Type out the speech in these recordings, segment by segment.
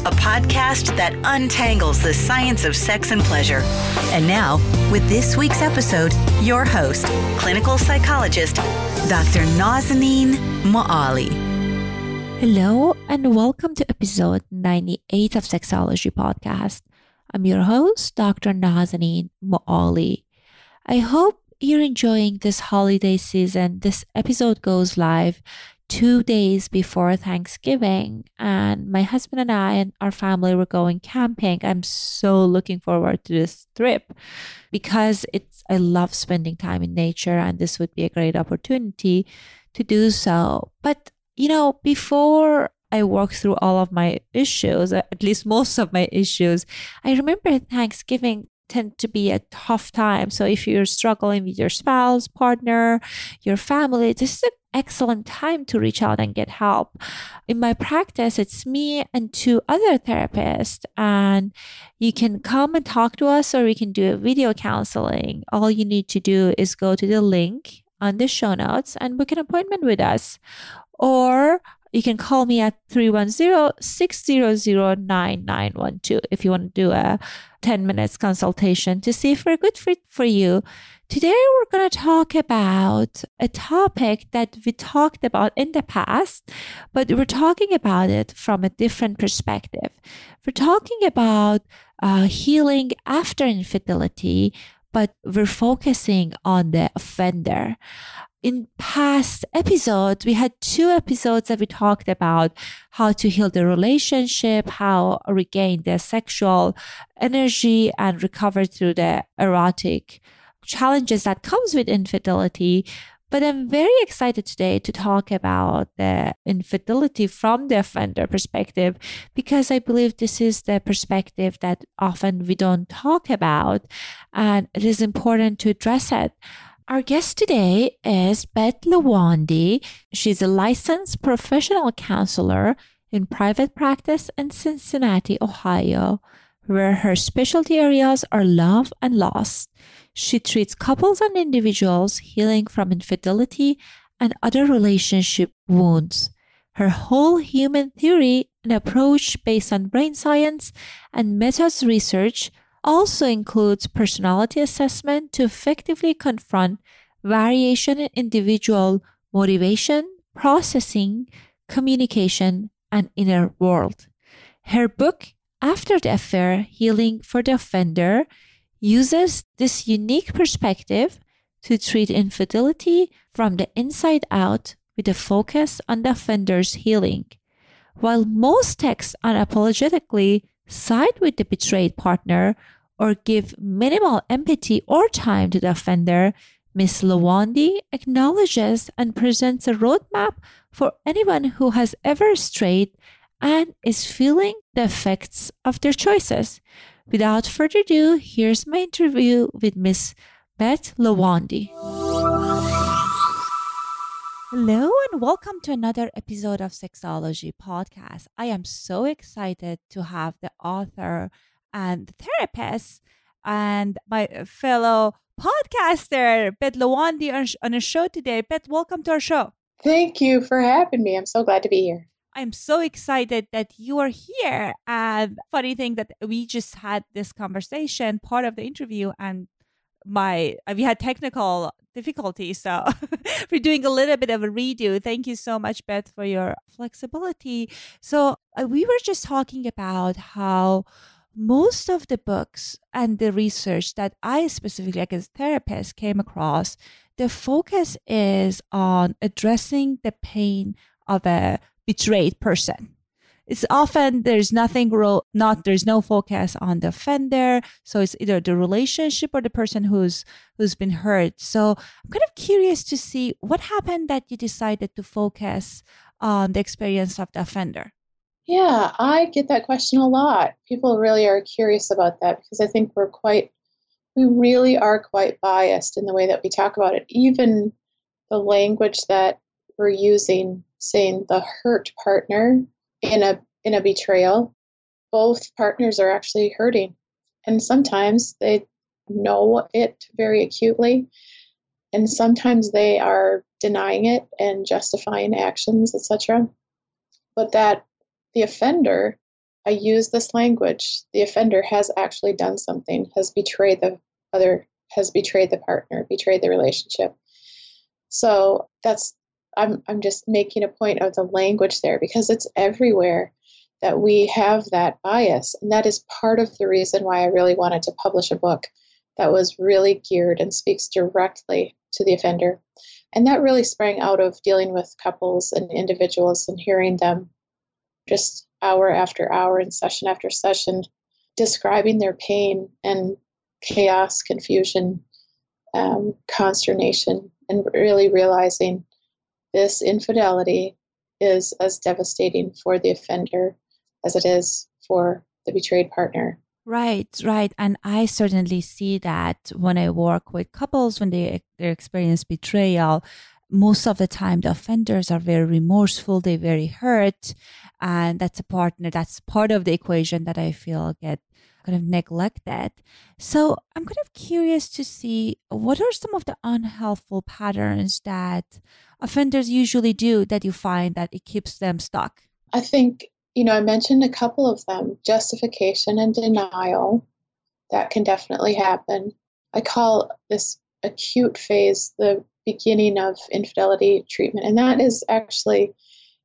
a podcast that untangles the science of sex and pleasure. And now, with this week's episode, your host, clinical psychologist, Dr. Nazanin Moali. Hello, and welcome to episode 98 of Sexology Podcast. I'm your host, Dr. Nazanin Moali. I hope you're enjoying this holiday season. This episode goes live two days before Thanksgiving, and my husband and I and our family were going camping. I'm so looking forward to this trip because it's I love spending time in nature, and this would be a great opportunity to do so. But you know, before I work through all of my issues, at least most of my issues, I remember Thanksgiving tend to be a tough time. So if you're struggling with your spouse, partner, your family, this is an excellent time to reach out and get help. In my practice, it's me and two other therapists, and you can come and talk to us or we can do a video counseling. All you need to do is go to the link on the show notes and book an appointment with us. Or you can call me at 310-600-9912 if you want to do a 10 minutes consultation to see if we're good fit for you. Today we're going to talk about a topic that we talked about in the past, but we're talking about it from a different perspective. We're talking about uh, healing after infidelity, but we're focusing on the offender in past episodes, we had two episodes that we talked about how to heal the relationship, how regain their sexual energy and recover through the erotic challenges that comes with infidelity. But I'm very excited today to talk about the infidelity from the offender perspective because I believe this is the perspective that often we don't talk about and it is important to address it. Our guest today is Beth Lawande. She's a licensed professional counselor in private practice in Cincinnati, Ohio, where her specialty areas are love and loss. She treats couples and individuals healing from infidelity and other relationship wounds. Her whole human theory and approach based on brain science and methods research also includes personality assessment to effectively confront variation in individual motivation, processing, communication, and inner world. Her book, After the Affair Healing for the Offender, uses this unique perspective to treat infidelity from the inside out with a focus on the offender's healing. While most texts unapologetically side with the betrayed partner or give minimal empathy or time to the offender, Ms. Lawande acknowledges and presents a roadmap for anyone who has ever strayed and is feeling the effects of their choices. Without further ado, here's my interview with Miss Beth Lawande. Hello and welcome to another episode of Sexology Podcast. I am so excited to have the author and therapist and my fellow podcaster, Beth Lawande, on, a show today. Beth, welcome to our show. Thank you for having me. I'm so glad to be here. I'm so excited that you are here. And funny thing that we just had this conversation, part of the interview, and my we had technical difficulties, so we're doing a little bit of a redo. Thank you so much, Beth, for your flexibility. So uh, we were just talking about how most of the books and the research that I specifically, like as a therapist, came across, the focus is on addressing the pain of a betrayed person. It's often there's nothing real, not there's no focus on the offender. So it's either the relationship or the person who's who's been hurt. So I'm kind of curious to see what happened that you decided to focus on the experience of the offender. Yeah, I get that question a lot. People really are curious about that because I think we're quite, we really are quite biased in the way that we talk about it. Even the language that we're using saying the hurt partner in a in a betrayal both partners are actually hurting. And sometimes they know it very acutely and sometimes they are denying it and justifying actions etc but that the offender i use this language the offender has actually done something has betrayed the other has betrayed the partner betrayed the relationship. So that's I'm, I'm just making a point of the language there because it's everywhere that we have that bias. And that is part of the reason why I really wanted to publish a book that was really geared and speaks directly to the offender. And that really sprang out of dealing with couples and individuals and hearing them just hour after hour and session after session describing their pain and chaos, confusion, um, consternation, and really realizing this infidelity is as devastating for the offender as it is for the betrayed partner. Right, right. And I certainly see that when I work with couples when they, they experience betrayal, most of the time the offenders are very remorseful, they're very hurt. And that's a partner, that's part of the equation that I feel get kind of neglected. So I'm kind of curious to see what are some of the unhelpful patterns that offenders usually do that you find that it keeps them stuck? I think, you know, I mentioned a couple of them justification and denial. That can definitely happen. I call this acute phase the beginning of infidelity treatment. And that is actually,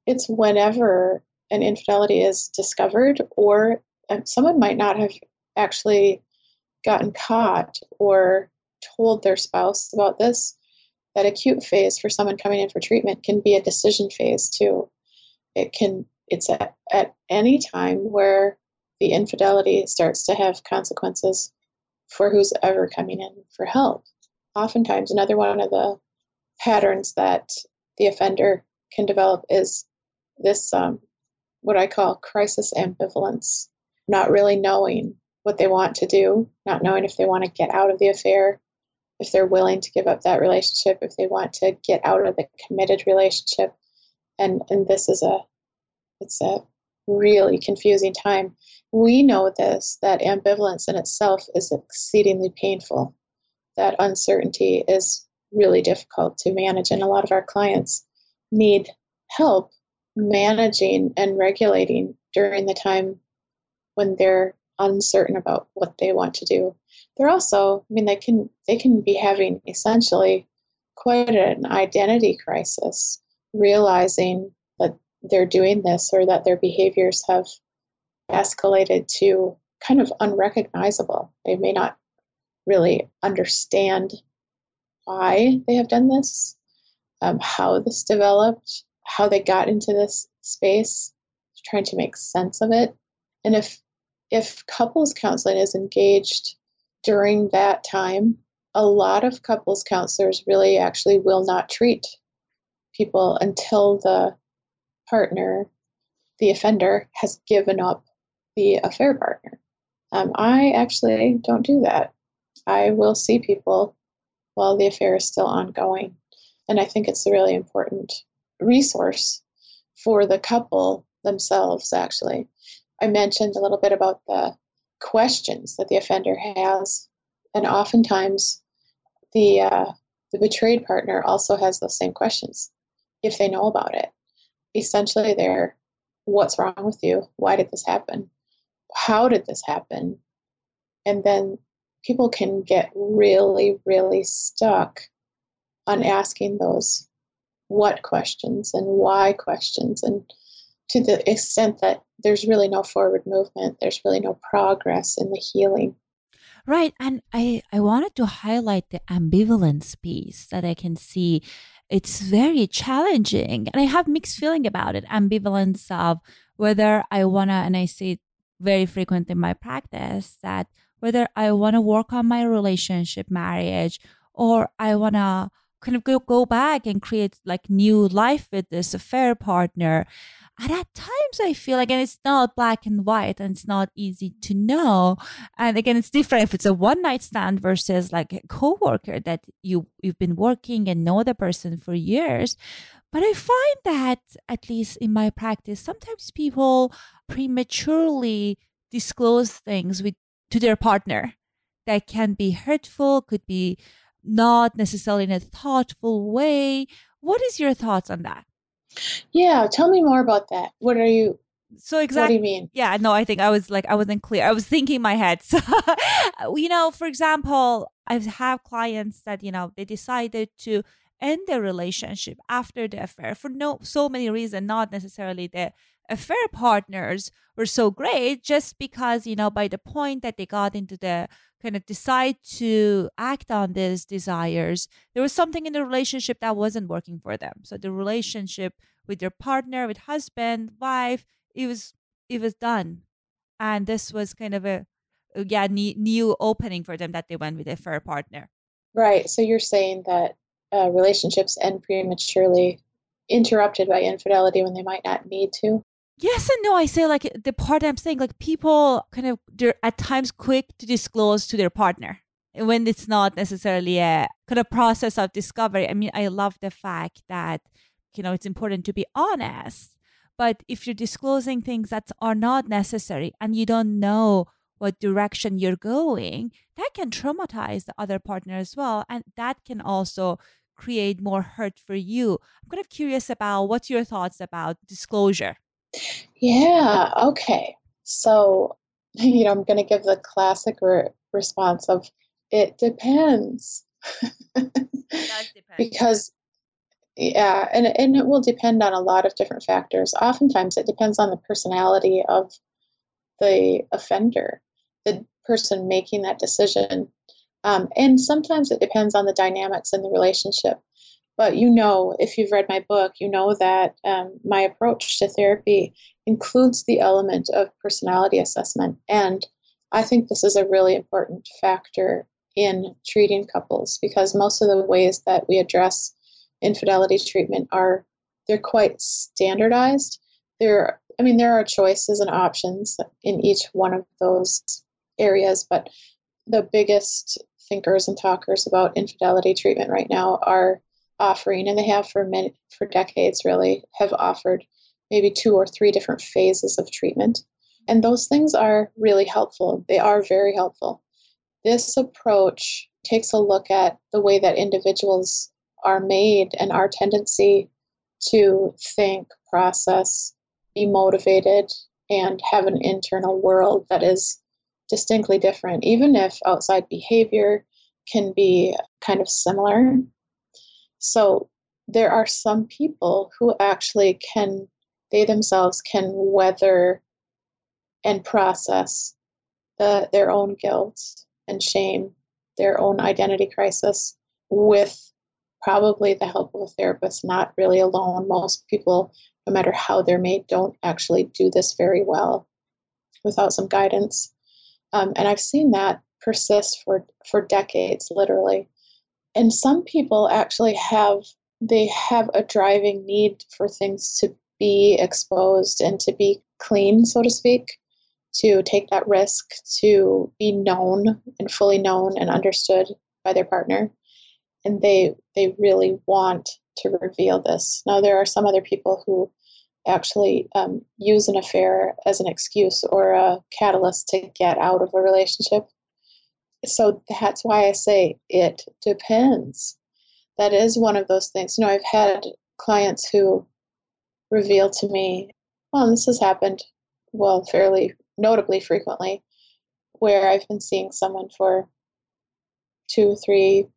it's whenever an infidelity is discovered or um, someone might not have actually gotten caught or told their spouse about this, that acute phase for someone coming in for treatment can be a decision phase too. It can it's at, at any time where the infidelity starts to have consequences for who's ever coming in for help. Oftentimes, another one of the patterns that the offender can develop is this um, what I call crisis ambivalence, not really knowing what they want to do, not knowing if they want to get out of the affair, if they're willing to give up that relationship, if they want to get out of the committed relationship. And and this is a it's a really confusing time. We know this that ambivalence in itself is exceedingly painful. That uncertainty is really difficult to manage and a lot of our clients need help managing and regulating during the time when they're uncertain about what they want to do. They're also, I mean, they can they can be having essentially quite an identity crisis, realizing that they're doing this or that their behaviors have escalated to kind of unrecognizable. They may not really understand why they have done this, um, how this developed, how they got into this space, trying to make sense of it. And if if couples counseling is engaged during that time, a lot of couples counselors really actually will not treat people until the partner, the offender, has given up the affair partner. Um, I actually don't do that. I will see people while the affair is still ongoing. And I think it's really important resource for the couple themselves, actually. I mentioned a little bit about the questions that the offender has, and oftentimes the uh, the betrayed partner also has those same questions if they know about it. Essentially, they're what's wrong with you? Why did this happen? How did this happen? And then people can get really, really stuck on asking those what questions and why questions. And to the extent that there's really no forward movement, there's really no progress in the healing. Right. And I, I wanted to highlight the ambivalence piece that I can see. It's very challenging. And I have mixed feeling about it. Ambivalence of whether I wanna and I see it very frequent in my practice that whether I wanna work on my relationship, marriage, or I wanna kind of go, go back and create like new life with this affair partner and at times I feel again it's not black and white and it's not easy to know. And again, it's different if it's a one night stand versus like a coworker that you you've been working and know the person for years. But I find that at least in my practice, sometimes people prematurely disclose things with to their partner that can be hurtful, could be not necessarily in a thoughtful way. What is your thoughts on that? Yeah, tell me more about that. What are you so exactly. What do you mean? Yeah, no, I think I was like I wasn't clear. I was thinking my head. So, you know, for example, I have clients that you know they decided to end their relationship after the affair for no so many reasons, not necessarily the affair partners were so great, just because you know by the point that they got into the kind of decide to act on these desires, there was something in the relationship that wasn't working for them. So the relationship with their partner, with husband, wife, it was it was done, and this was kind of a yeah new, new opening for them that they went with a fair partner. Right. So you're saying that uh, relationships end prematurely, interrupted by infidelity when they might not need to. Yes and no. I say like the part I'm saying, like people kind of they're at times quick to disclose to their partner when it's not necessarily a kind of process of discovery. I mean, I love the fact that you know it's important to be honest, but if you're disclosing things that are not necessary and you don't know what direction you're going, that can traumatize the other partner as well, and that can also create more hurt for you. I'm kind of curious about what's your thoughts about disclosure. Yeah, okay. So, you know, I'm going to give the classic re- response of it depends. because yeah, and and it will depend on a lot of different factors. Oftentimes it depends on the personality of the offender, the person making that decision. Um, and sometimes it depends on the dynamics in the relationship. But you know, if you've read my book, you know that um, my approach to therapy includes the element of personality assessment. And I think this is a really important factor in treating couples because most of the ways that we address infidelity treatment are they're quite standardized. There I mean there are choices and options in each one of those areas, but the biggest thinkers and talkers about infidelity treatment right now are offering, and they have for many for decades really, have offered maybe two or three different phases of treatment. And those things are really helpful. They are very helpful. This approach takes a look at the way that individuals are made and our tendency to think, process, be motivated, and have an internal world that is distinctly different, even if outside behavior can be kind of similar. So there are some people who actually can, they themselves can weather and process the, their own guilt and shame, their own identity crisis with probably the help of a therapist, not really alone. Most people, no matter how they're made, don't actually do this very well without some guidance. Um, and I've seen that persist for, for decades, literally and some people actually have they have a driving need for things to be exposed and to be clean, so to speak, to take that risk, to be known and fully known and understood by their partner. And they they really want to reveal this. Now there are some other people who actually um, use an affair as an excuse or a catalyst to get out of a relationship. So that's why I say it depends. That is one of those things. You know, I've had clients who reveal to me, well, this has happened, well, fairly notably frequently, where I've been seeing someone for two, three,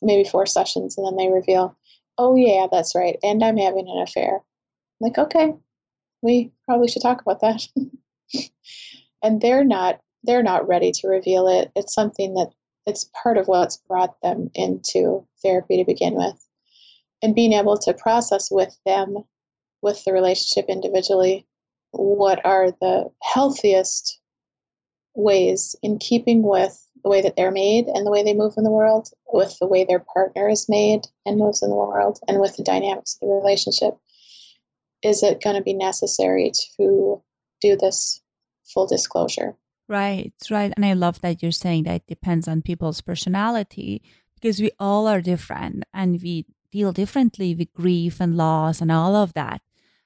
maybe four sessions, and then they reveal, oh, yeah, that's right, and I'm having an affair like, okay, we probably should talk about that. and they're not they're not ready to reveal it. It's something that it's part of what's brought them into therapy to begin with. And being able to process with them, with the relationship individually, what are the healthiest ways in keeping with the way that they're made and the way they move in the world, with the way their partner is made and moves in the world, and with the dynamics of the relationship is it going to be necessary to do this full disclosure? Right, right. And I love that you're saying that it depends on people's personality because we all are different and we deal differently with grief and loss and all of that.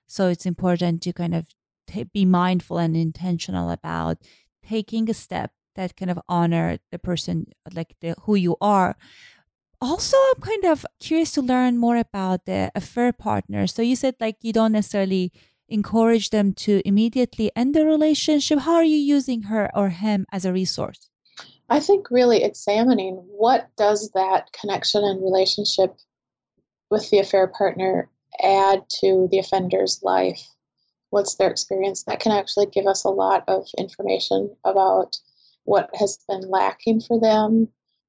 So it's important to kind of t- be mindful and intentional about taking a step that kind of honor the person like the who you are also i'm kind of curious to learn more about the affair partner so you said like you don't necessarily encourage them to immediately end the relationship? How are you using her or him as a resource? I think really examining what does that connection and relationship with the affair partner add to the offender's life? What's their experience? That can actually give us a lot of information about what has been lacking for them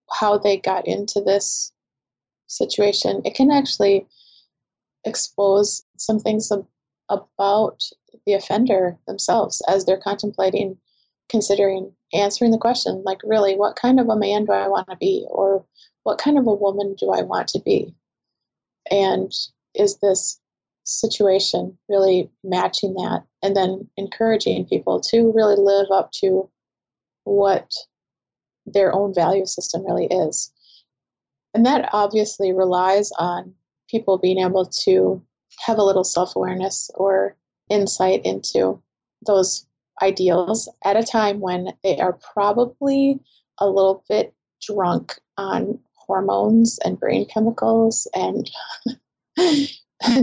how they got into this situation, it can actually expose some things about the offender themselves as they're contemplating, considering answering the question like, really, what kind of a man do I want to be? Or what kind of a woman do I want to be? And is this situation really matching that? And then encouraging people to really live up to what their own value system really is. And that obviously relies on people being able to have a little self awareness or insight into those ideals at a time when they are probably a little bit drunk on hormones and brain chemicals and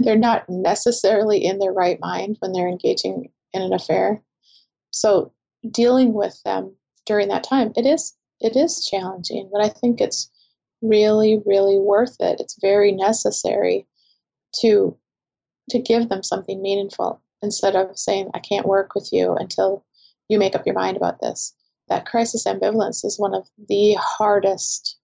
they're not necessarily in their right mind when they're engaging in an affair. So dealing with them during that time, it is it is challenging, but I think it's really, really worth it. It's very necessary to to give them something meaningful instead of saying, I can't work with you until you make up your mind about this. That crisis ambivalence is one of the hardest,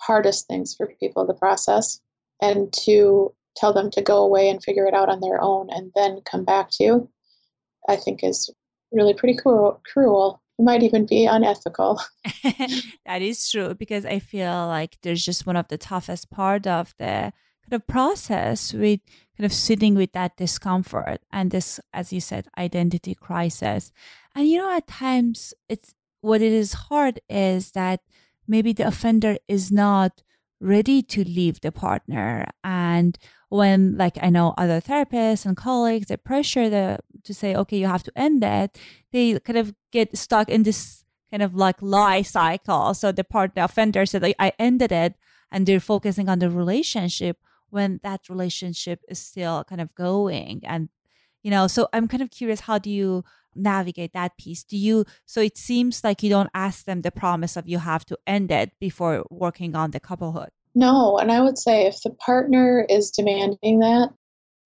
hardest things for people to process. And to tell them to go away and figure it out on their own and then come back to you, I think is really pretty cruel. cruel might even be unethical. that is true because I feel like there's just one of the toughest part of the kind of process with kind of sitting with that discomfort and this, as you said, identity crisis. And you know, at times it's what it is hard is that maybe the offender is not ready to leave the partner. And when like i know other therapists and colleagues they pressure the to say okay you have to end it they kind of get stuck in this kind of like lie cycle. So the part the offender said like i ended it and they're focusing on the relationship when that relationship is still kind of going and you know so i'm kind of curious how do you navigate that piece? Do you so it seems like you don't ask them the promise of you have to end it before working on the couplehood. No and i would say if the partner is demanding that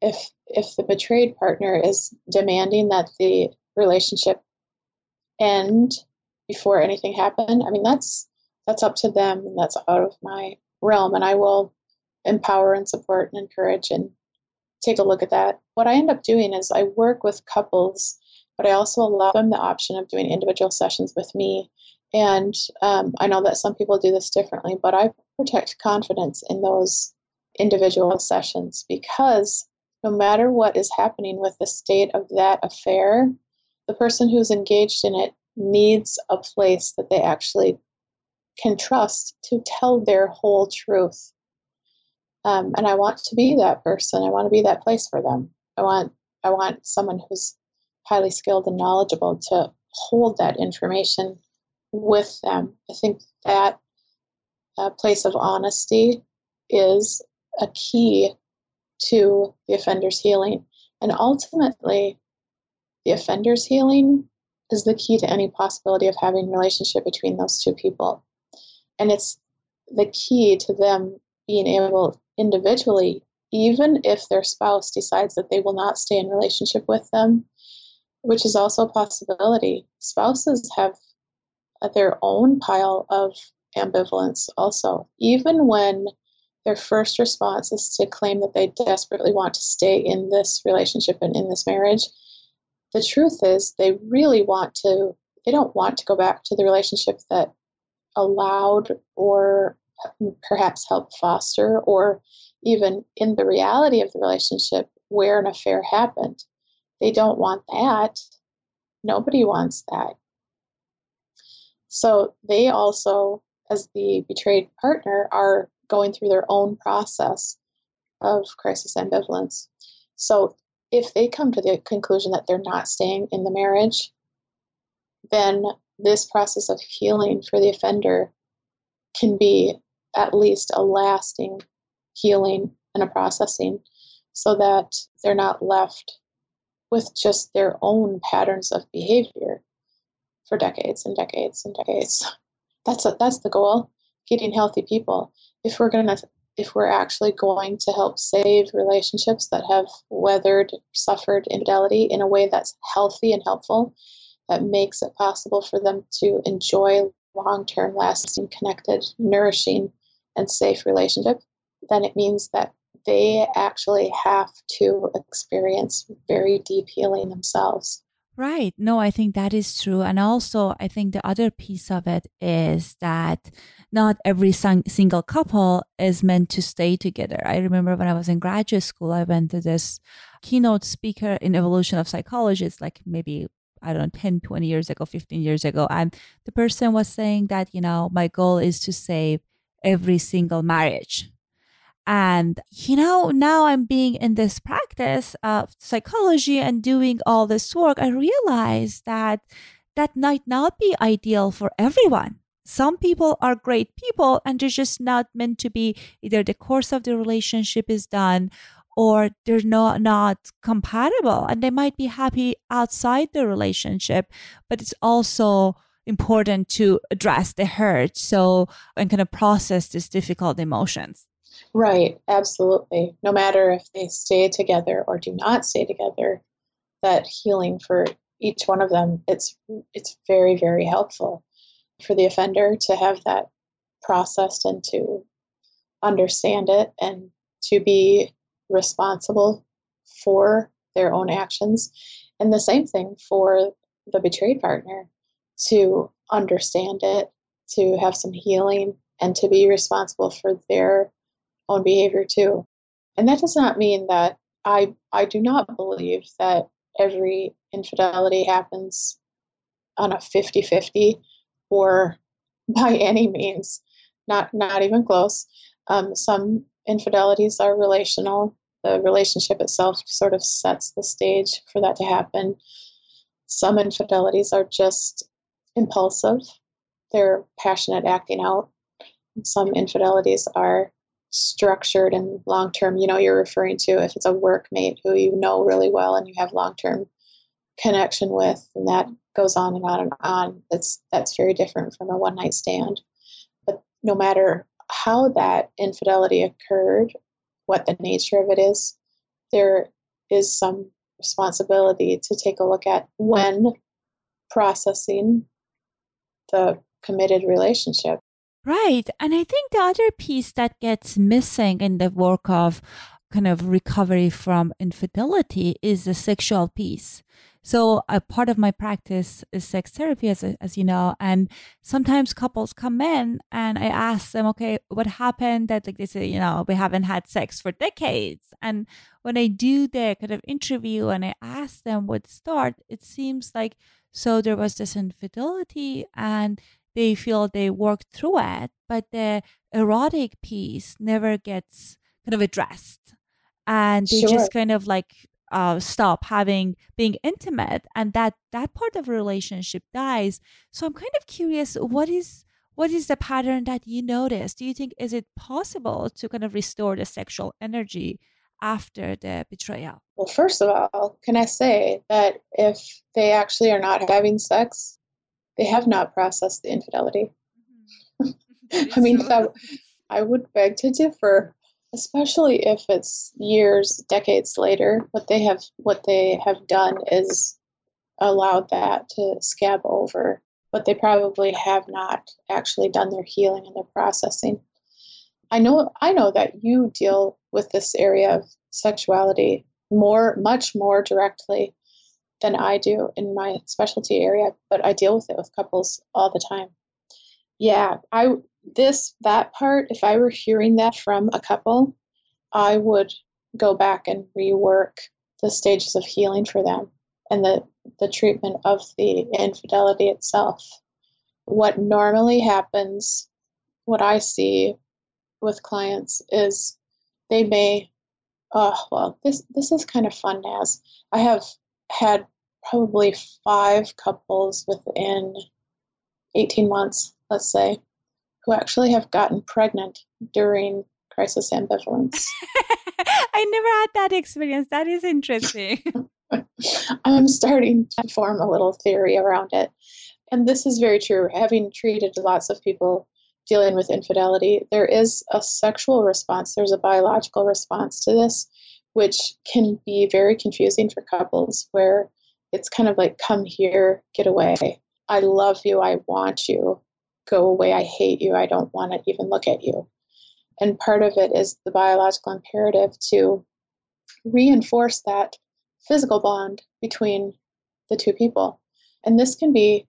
if if the betrayed partner is demanding that the relationship end before anything happened i mean that's that's up to them and that's out of my realm and i will empower and support and encourage and take a look at that what i end up doing is i work with couples but I also allow them the option of doing individual sessions with me. And um, I know that some people do this differently, but I protect confidence in those individual sessions because no matter what is happening with the state of that affair, the person who's engaged in it needs a place that they actually can trust to tell their whole truth. Um, and I want to be that person. I want to be that place for them. I want I want someone who's highly skilled and knowledgeable to hold that information with them. I think that uh, place of honesty is a key to the offender's healing. And ultimately, the offender's healing is the key to any possibility of having relationship between those two people. And it's the key to them being able individually, even if their spouse decides that they will not stay in relationship with them, which is also a possibility. Spouses have their own pile of ambivalence also. Even when their first response is to claim that they desperately want to stay in this relationship and in this marriage, the truth is they really want to, they don't want to go back to the relationship that allowed or perhaps help foster or even in the reality of the relationship where an affair happened. They don't want that. Nobody wants that. So they also, as the betrayed partner, are going through their own process of crisis ambivalence. So if they come to the conclusion that they're not staying in the marriage, then this process of healing for the offender can be at least a lasting healing and a processing so that they're not left with just their own patterns of behavior for decades and decades and decades. That's a, that's the goal, getting healthy people. If we're going to if we're actually going to help save relationships that have weathered, suffered infidelity in a way that's healthy and helpful, that makes it possible for them to enjoy long term, lasting, connected, nourishing, and safe relationship, then it means that they actually have to experience very deep healing themselves. Right. No, I think that is true. And also, I think the other piece of it is that not every single couple is meant to stay together. I remember when I was in graduate school, I went to this keynote speaker in evolution of psychology. It's like maybe, I don't know, 10, 20 years ago, 15 years ago. And the person was saying that, you know, my goal is to save every single marriage and, you know, now I'm being in this practice of psychology and doing all this work, I realize that that might not be ideal for everyone. Some people are great people and they're just not meant to be either the course of the relationship is done or they're not not compatible and they might be happy outside the relationship but it's also important to address the hurt so and kind of process these difficult emotions Right, absolutely. No matter if they stay together or do not stay together, that healing for each one of them, it's it's very, very helpful for the offender to have that processed and to understand it and to be responsible for their own actions. And the same thing for the betrayed partner to understand it, to have some healing, and to be responsible for their own behavior too. And that does not mean that I I do not believe that every infidelity happens on a 50-50 or by any means not not even close. Um, some infidelities are relational. The relationship itself sort of sets the stage for that to happen. Some infidelities are just impulsive. They're passionate acting out. Some infidelities are structured and long term, you know, you're referring to if it's a workmate who you know really well and you have long term connection with, and that goes on and on and on. That's that's very different from a one night stand. But no matter how that infidelity occurred, what the nature of it is, there is some responsibility to take a look at when processing the committed relationship Right. And I think the other piece that gets missing in the work of kind of recovery from infidelity is the sexual piece. So a part of my practice is sex therapy, as, as you know, and sometimes couples come in and I ask them, okay, what happened that like they say, you know, we haven't had sex for decades. And when I do the kind of interview and I ask them what start, it seems like so there was this infidelity and they feel they worked through it, but the erotic piece never gets kind of addressed. And they sure. just kind of like uh, stop having being intimate and that that part of a relationship dies. So i'm kind of curious what is what is the pattern that you notice? Do you think is it possible to kind of restore the sexual energy after the betrayal? Well first of all can i say that if they actually are not having sex they have not processed the infidelity? Mm-hmm. i mean that, i would beg to differ especially if it's years decades later what they have what they have done is allowed that to scab over but they probably have not actually done their healing and their processing. I know i know that you deal with this area of sexuality more much more directly than i do in my specialty area but i deal with it with couples all the time. Yeah i this that part if i were hearing that from a couple i would go back and rework the stages of healing for them and the the treatment of the infidelity itself. What normally happens what i see with clients is they may oh well this this is kind of fun as i have had probably five couples within 18 months let's say who actually have gotten pregnant during crisis ambivalence. I never had that experience. That is interesting. I'm starting to form a little theory around it. And this is very true. Having treated lots of people dealing with infidelity, there is a sexual response, there's a biological response to this, which can be very confusing for couples where it's kind of like, come here, get away. I love you. I want you go away, I hate you, I don't want to even look at you. And part of it is the biological imperative to reinforce that physical bond between the two people. And this can be,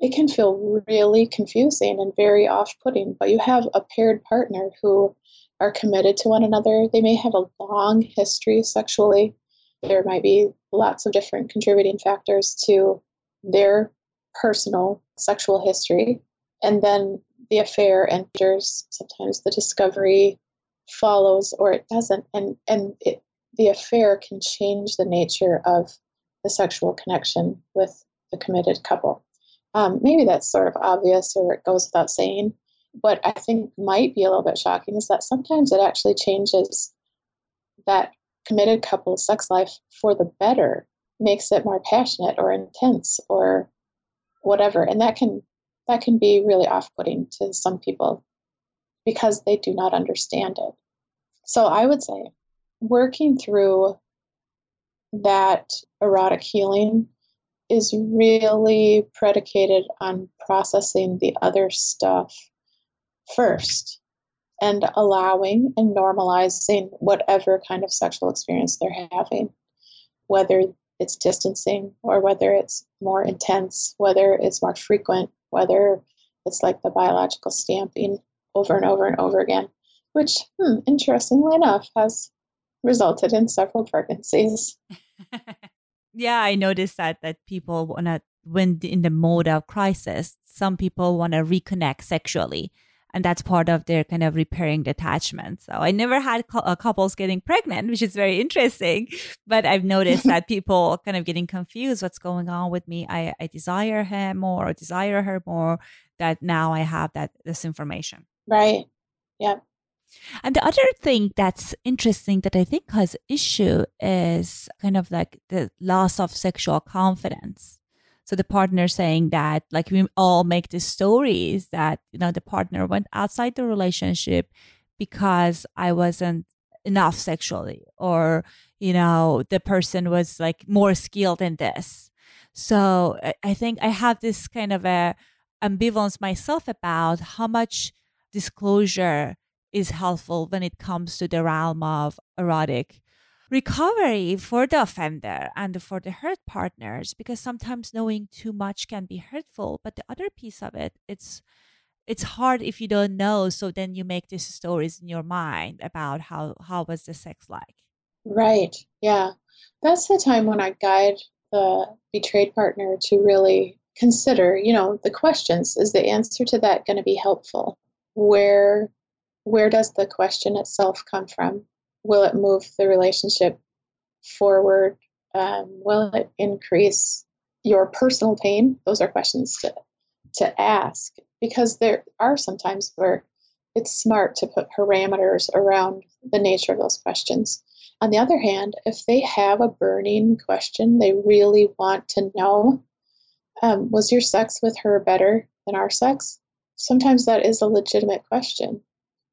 it can feel really confusing and very off putting, but you have a paired partner who are committed to one another. They may have a long history sexually. There might be lots of different contributing factors to their personal sexual history and then the affair enters. Sometimes the discovery follows or it doesn't. And and it, the affair can change the nature of the sexual connection with the committed couple. Um, maybe that's sort of obvious or it goes without saying. What i think might be a little bit shocking is that sometimes it actually changes that committed couple's sex life for the better makes it more passionate or intense or whatever. And that can that can be really off putting to some people because they do not understand it. So I would say working through that erotic healing is really predicated on processing the other stuff first and allowing and normalizing whatever kind of sexual experience they're having, whether it's distancing or whether it's more intense, whether it's more frequent, whether it's like the biological stamping over and over and over again, which, hmm, interestingly enough, has resulted in several pregnancies. yeah, I noticed that that people want to when in the mode of crisis, some people want to reconnect sexually and that's part of their kind of repairing detachment. So I never had uh, couples getting pregnant, which is very interesting, but I've noticed that people kind of getting confused. What's going on with me? I, I desire him more or desire her more. That now I have that this information. Right. Yeah. And the other thing that's interesting that I think has issue is kind of like the loss of sexual confidence. So the partner saying that, like we all make these stories that, you know, the partner went outside the relationship because I wasn't enough sexually or, you know, the person was like more skilled in this. So I think I have this kind of a ambivalence myself about how much disclosure is helpful when it comes to the realm of erotic recovery for the offender and for the hurt partners because sometimes knowing too much can be hurtful but the other piece of it it's it's hard if you don't know so then you make these stories in your mind about how how was the sex like. Right yeah. That's the time when i guide the betrayed partner to really consider you know the questions. Is the answer to that going to be helpful? Where where does the question itself come from will it move the relationship forward um, will it increase your personal pain those are questions to to ask because there are sometimes where it's smart to put parameters around the nature of those questions. On the other hand, if they have a burning question they really want to know, um, was your sex with her better than our sex? Sometimes that is a legitimate question.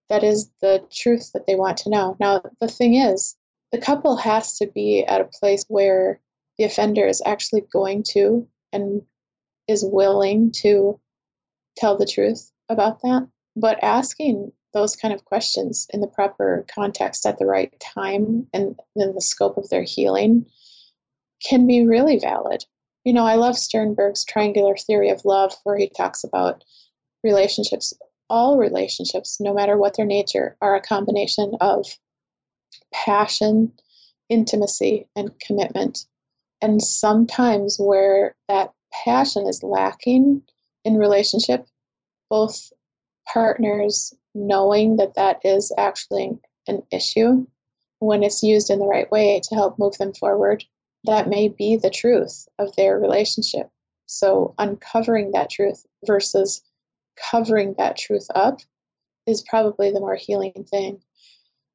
That is the truth that they want to know. Now, the thing is, the couple has to be at a place where the offender is actually going to and is willing to tell the truth about that. But asking those kind of questions in the proper context at the right time and in the scope of their healing can be really valid. You know, I love Sternberg's triangular theory of love, where he talks about relationships. All relationships, no matter what their nature, are a combination of passion, intimacy, and commitment. And sometimes where that passion is lacking, in relationship, both partners knowing that that is actually an issue when it's used in the right way to help move them forward, that may be the truth of their relationship. So, uncovering that truth versus covering that truth up is probably the more healing thing.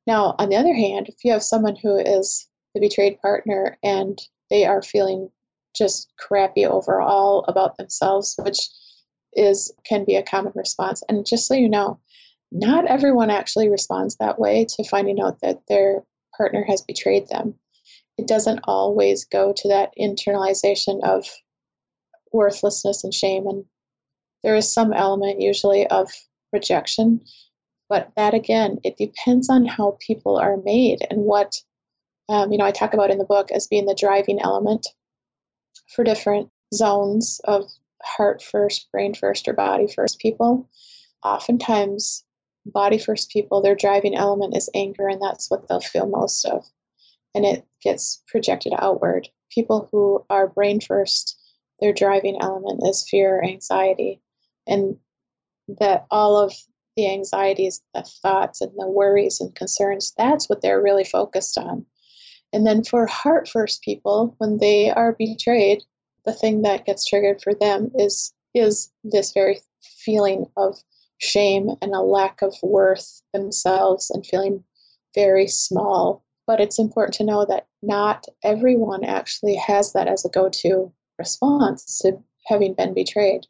Now, on the other hand, if you have someone who is the betrayed partner and they are feeling just crappy overall about themselves, which is can be a common response. And just so you know, not everyone actually responds that way to finding out that their partner has betrayed them. It doesn't always go to that internalization of worthlessness and shame. And there is some element usually of rejection. But that again, it depends on how people are made and what, um, you know, I talk about in the book as being the driving element for different zones of heart first, brain first, or body first people, oftentimes body first people, their driving element is anger, and that's what they'll feel most of. And it gets projected outward. People who are brain first, their driving element is fear, or anxiety, and that all of the anxieties, the thoughts, and the worries and concerns, that's what they're really focused on. And then for heart first people, when they are betrayed, the thing that gets triggered for them is is this very feeling of shame and a lack of worth themselves and feeling very small. But it's important to know that not everyone actually has that as a go to response to having been betrayed.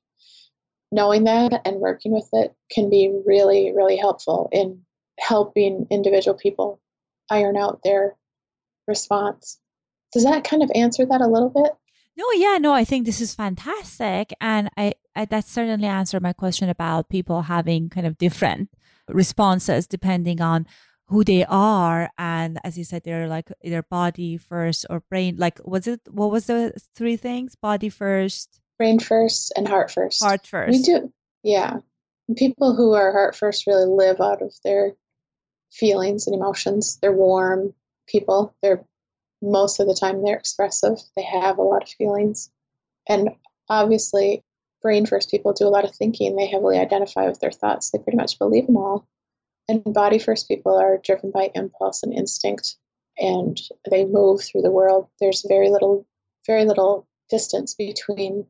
Knowing that and working with it can be really, really helpful in helping individual people iron out their response. Does that kind of answer that a little bit? No, yeah, no, I think this is fantastic. And I, I that certainly answered my question about people having kind of different responses depending on who they are. And as you said, they're like either body first or brain. Like, was it, what was the three things? Body first, brain first, and heart first. Heart first. We do, yeah. People who are heart first really live out of their feelings and emotions. They're warm people. They're most of the time they're expressive. They have a lot of feelings. And obviously, brain first people do a lot of thinking. They heavily identify with their thoughts. They pretty much believe them all. And body first people are driven by impulse and instinct and they move through the world. There's very little very little distance between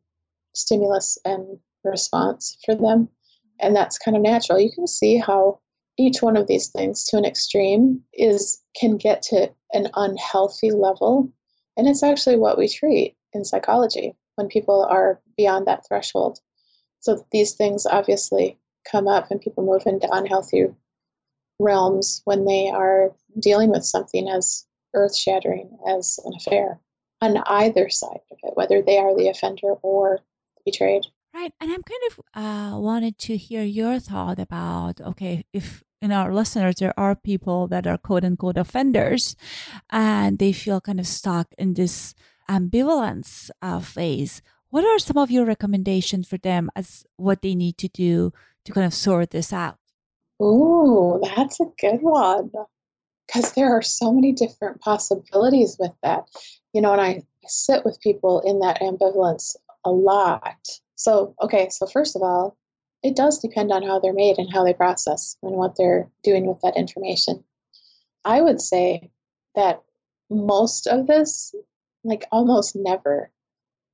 stimulus and response for them. And that's kind of natural. You can see how each one of these things to an extreme is can get to an unhealthy level and it's actually what we treat in psychology when people are beyond that threshold so these things obviously come up and people move into unhealthy realms when they are dealing with something as earth shattering as an affair on either side of it whether they are the offender or betrayed Right. And I'm kind of uh, wanted to hear your thought about okay, if in our listeners, there are people that are quote unquote offenders and they feel kind of stuck in this ambivalence uh, phase. What are some of your recommendations for them as what they need to do to kind of sort this out? Ooh, that's a good one. Because there are so many different possibilities with that. You know, and I sit with people in that ambivalence a lot. So, okay, so first of all, it does depend on how they're made and how they process and what they're doing with that information. I would say that most of this, like almost never,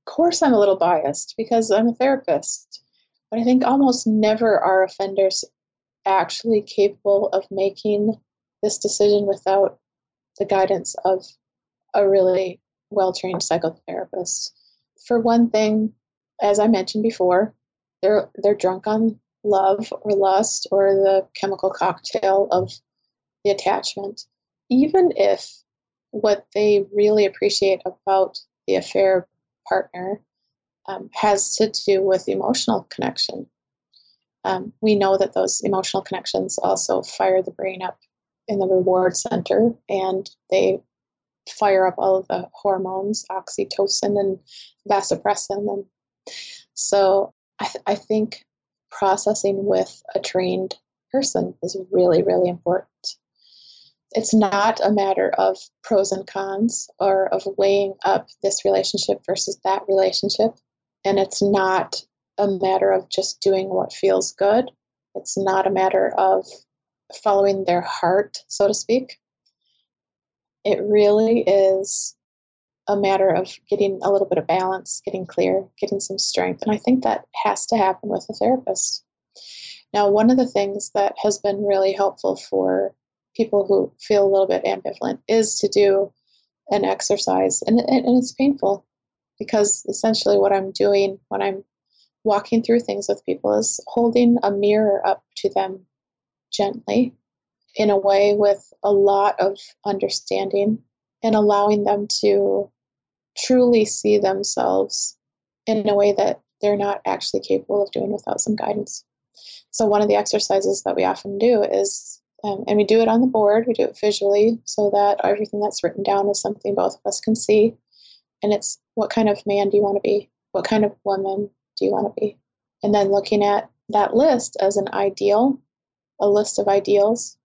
of course, I'm a little biased because I'm a therapist, but I think almost never are offenders actually capable of making this decision without the guidance of a really well trained psychotherapist. For one thing, as I mentioned before, they're they're drunk on love or lust or the chemical cocktail of the attachment. Even if what they really appreciate about the affair partner um, has to do with emotional connection. Um, we know that those emotional connections also fire the brain up in the reward center and they fire up all of the hormones, oxytocin and vasopressin. And so I, th- I think processing with a trained person is really, really important. It's not a matter of pros and cons or of weighing up this relationship versus that relationship. And it's not a matter of just doing what feels good. It's not a matter of following their heart, so to speak. It really is a matter of getting a little bit of balance, getting clear, getting some strength. And I think that has to happen with a therapist. Now, one of the things that has been really helpful for people who feel a little bit ambivalent is to do an exercise. And, and it's painful because essentially what I'm doing when I'm walking through things with people is holding a mirror up to them gently in a way with a lot of understanding and allowing them to truly see themselves in a way that they're not actually capable of doing without some guidance. So, one of the exercises that we often do is, um, and we do it on the board, we do it visually so that everything that's written down is something both of us can see. And it's what kind of man do you want to be? What kind of woman do you want to be? And then looking at that list as an ideal, a list of ideals,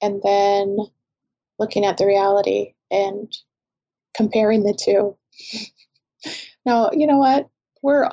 and then looking at the reality and comparing the two. now, you know what? We're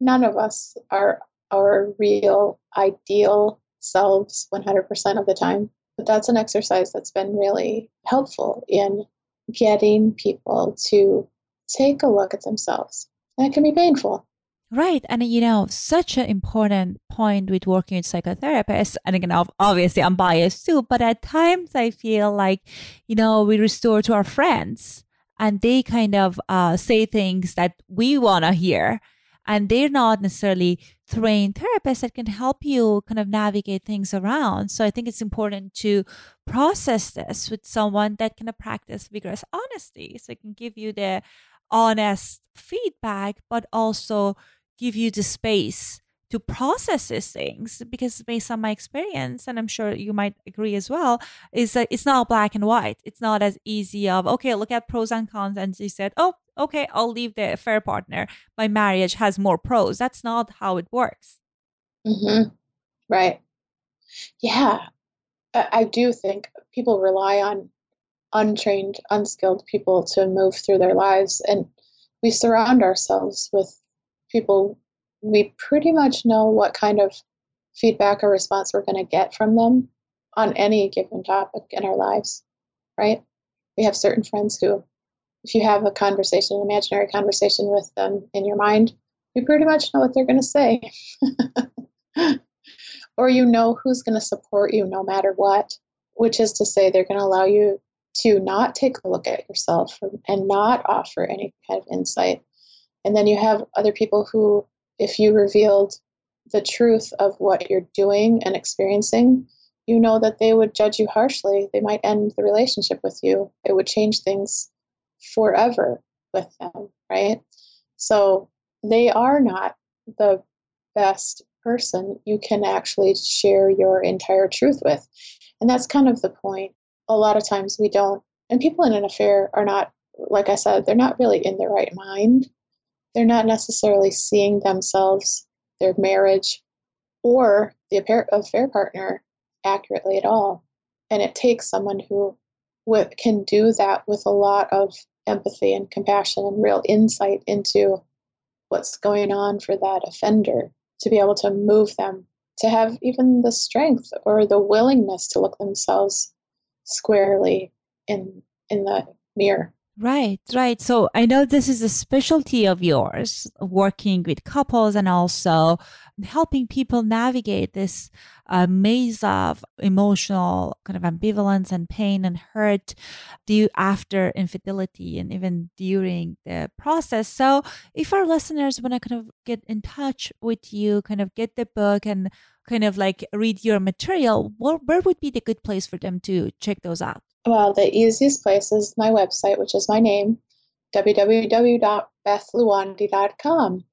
none of us are our real ideal selves 100% of the time. But that's an exercise that's been really helpful in getting people to take a look at themselves. And it can be painful. Right. And, you know, such an important point with working with psychotherapists. And again, obviously, I'm biased too, but at times I feel like, you know, we restore to our friends and they kind of uh, say things that we want to hear. And they're not necessarily trained therapists that can help you kind of navigate things around. So I think it's important to process this with someone that can practice vigorous honesty. So it can give you the honest feedback, but also give you the space to process these things because based on my experience and i'm sure you might agree as well is that it's not black and white. It's not as easy of okay look at pros and cons and she said oh okay i'll leave the affair partner. My marriage has more pros. That's not how it works. Mm-hmm. right. Yeah. I do think people rely on untrained unskilled people to move through their lives and we surround ourselves with people, we pretty much know what kind of feedback or response we're going to get from them on any given topic in our lives, right? We have certain friends who, if you have a conversation, an imaginary conversation with them in your mind, you pretty much know what they're going to say. or you know who's going to support you no matter what, which is to say, they're going to allow you to not take a look at yourself and not offer any kind of insight and then you have other people who, if you revealed the truth of what you're doing and experiencing, you know that they would judge you harshly. They might end the relationship with you. It would change things forever with them, right? So they are not the best person you can actually share your entire truth with. And that's kind of the point. A lot of times we don't, and people in an affair are not, like I said, they're not really in their right mind. They're not necessarily seeing themselves, their marriage, or the affair partner accurately at all. And it takes someone who can do that with a lot of empathy and compassion and real insight into what's going on for that offender to be able to move them to have even the strength or the willingness to look themselves squarely in in the mirror Right, right. So I know this is a specialty of yours, working with couples and also helping people navigate this uh, maze of emotional kind of ambivalence and pain and hurt due after infidelity and even during the process. So if our listeners want to kind of get in touch with you, kind of get the book and kind of like read your material, where, where would be the good place for them to check those out? Well, the easiest place is my website, which is my name, www.bethlewandi.com.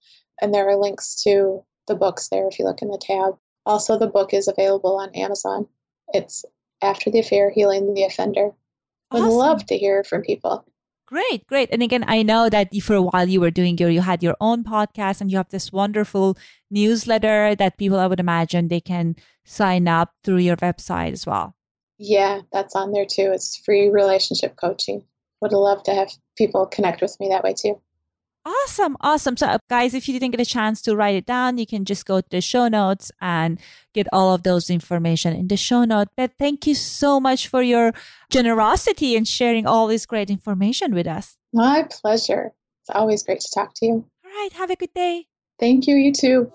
And there are links to the books there if you look in the tab. Also, the book is available on Amazon. It's After the Affair Healing the Offender. Would awesome. love to hear from people. Great, great. And again, I know that for a while you were doing your, you had your own podcast and you have this wonderful newsletter that people, I would imagine, they can sign up through your website as well. Yeah, that's on there too. It's free relationship coaching. Would love to have people connect with me that way too. Awesome, awesome. So, guys, if you didn't get a chance to write it down, you can just go to the show notes and get all of those information in the show note. But thank you so much for your generosity and sharing all this great information with us. My pleasure. It's always great to talk to you. All right, have a good day. Thank you. You too.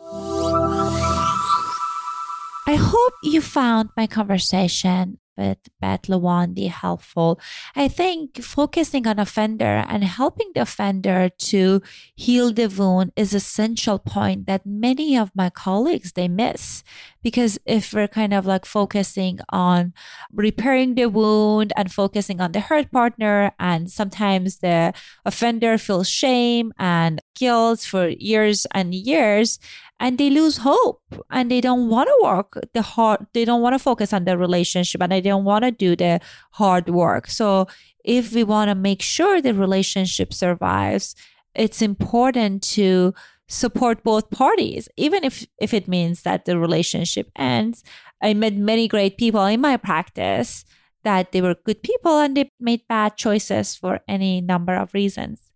I hope you found my conversation with Beth Lewandi helpful. I think focusing on offender and helping the offender to heal the wound is essential point that many of my colleagues they miss because if we're kind of like focusing on repairing the wound and focusing on the hurt partner and sometimes the offender feels shame and guilt for years and years and they lose hope and they don't want to work the hard they don't want to focus on the relationship and they don't want to do the hard work. So if we want to make sure the relationship survives it's important to support both parties even if if it means that the relationship ends i met many great people in my practice that they were good people and they made bad choices for any number of reasons.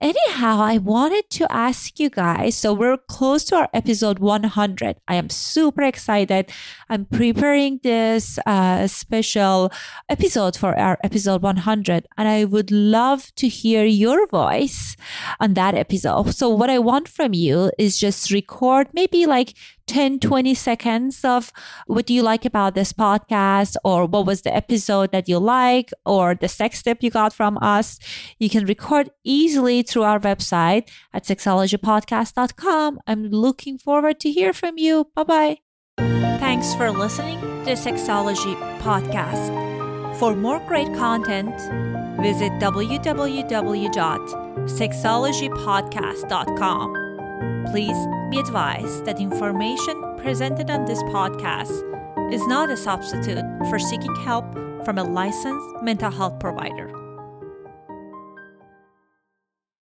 Anyhow, I wanted to ask you guys so we're close to our episode 100. I am super excited. I'm preparing this uh, special episode for our episode 100, and I would love to hear your voice on that episode. So, what I want from you is just record maybe like 10, 20 seconds of what do you like about this podcast or what was the episode that you like or the sex tip you got from us. You can record easily through our website at sexologypodcast.com. I'm looking forward to hear from you. Bye bye. Thanks for listening to Sexology Podcast. For more great content, visit www.sexologypodcast.com. Please be advised that information presented on this podcast is not a substitute for seeking help from a licensed mental health provider.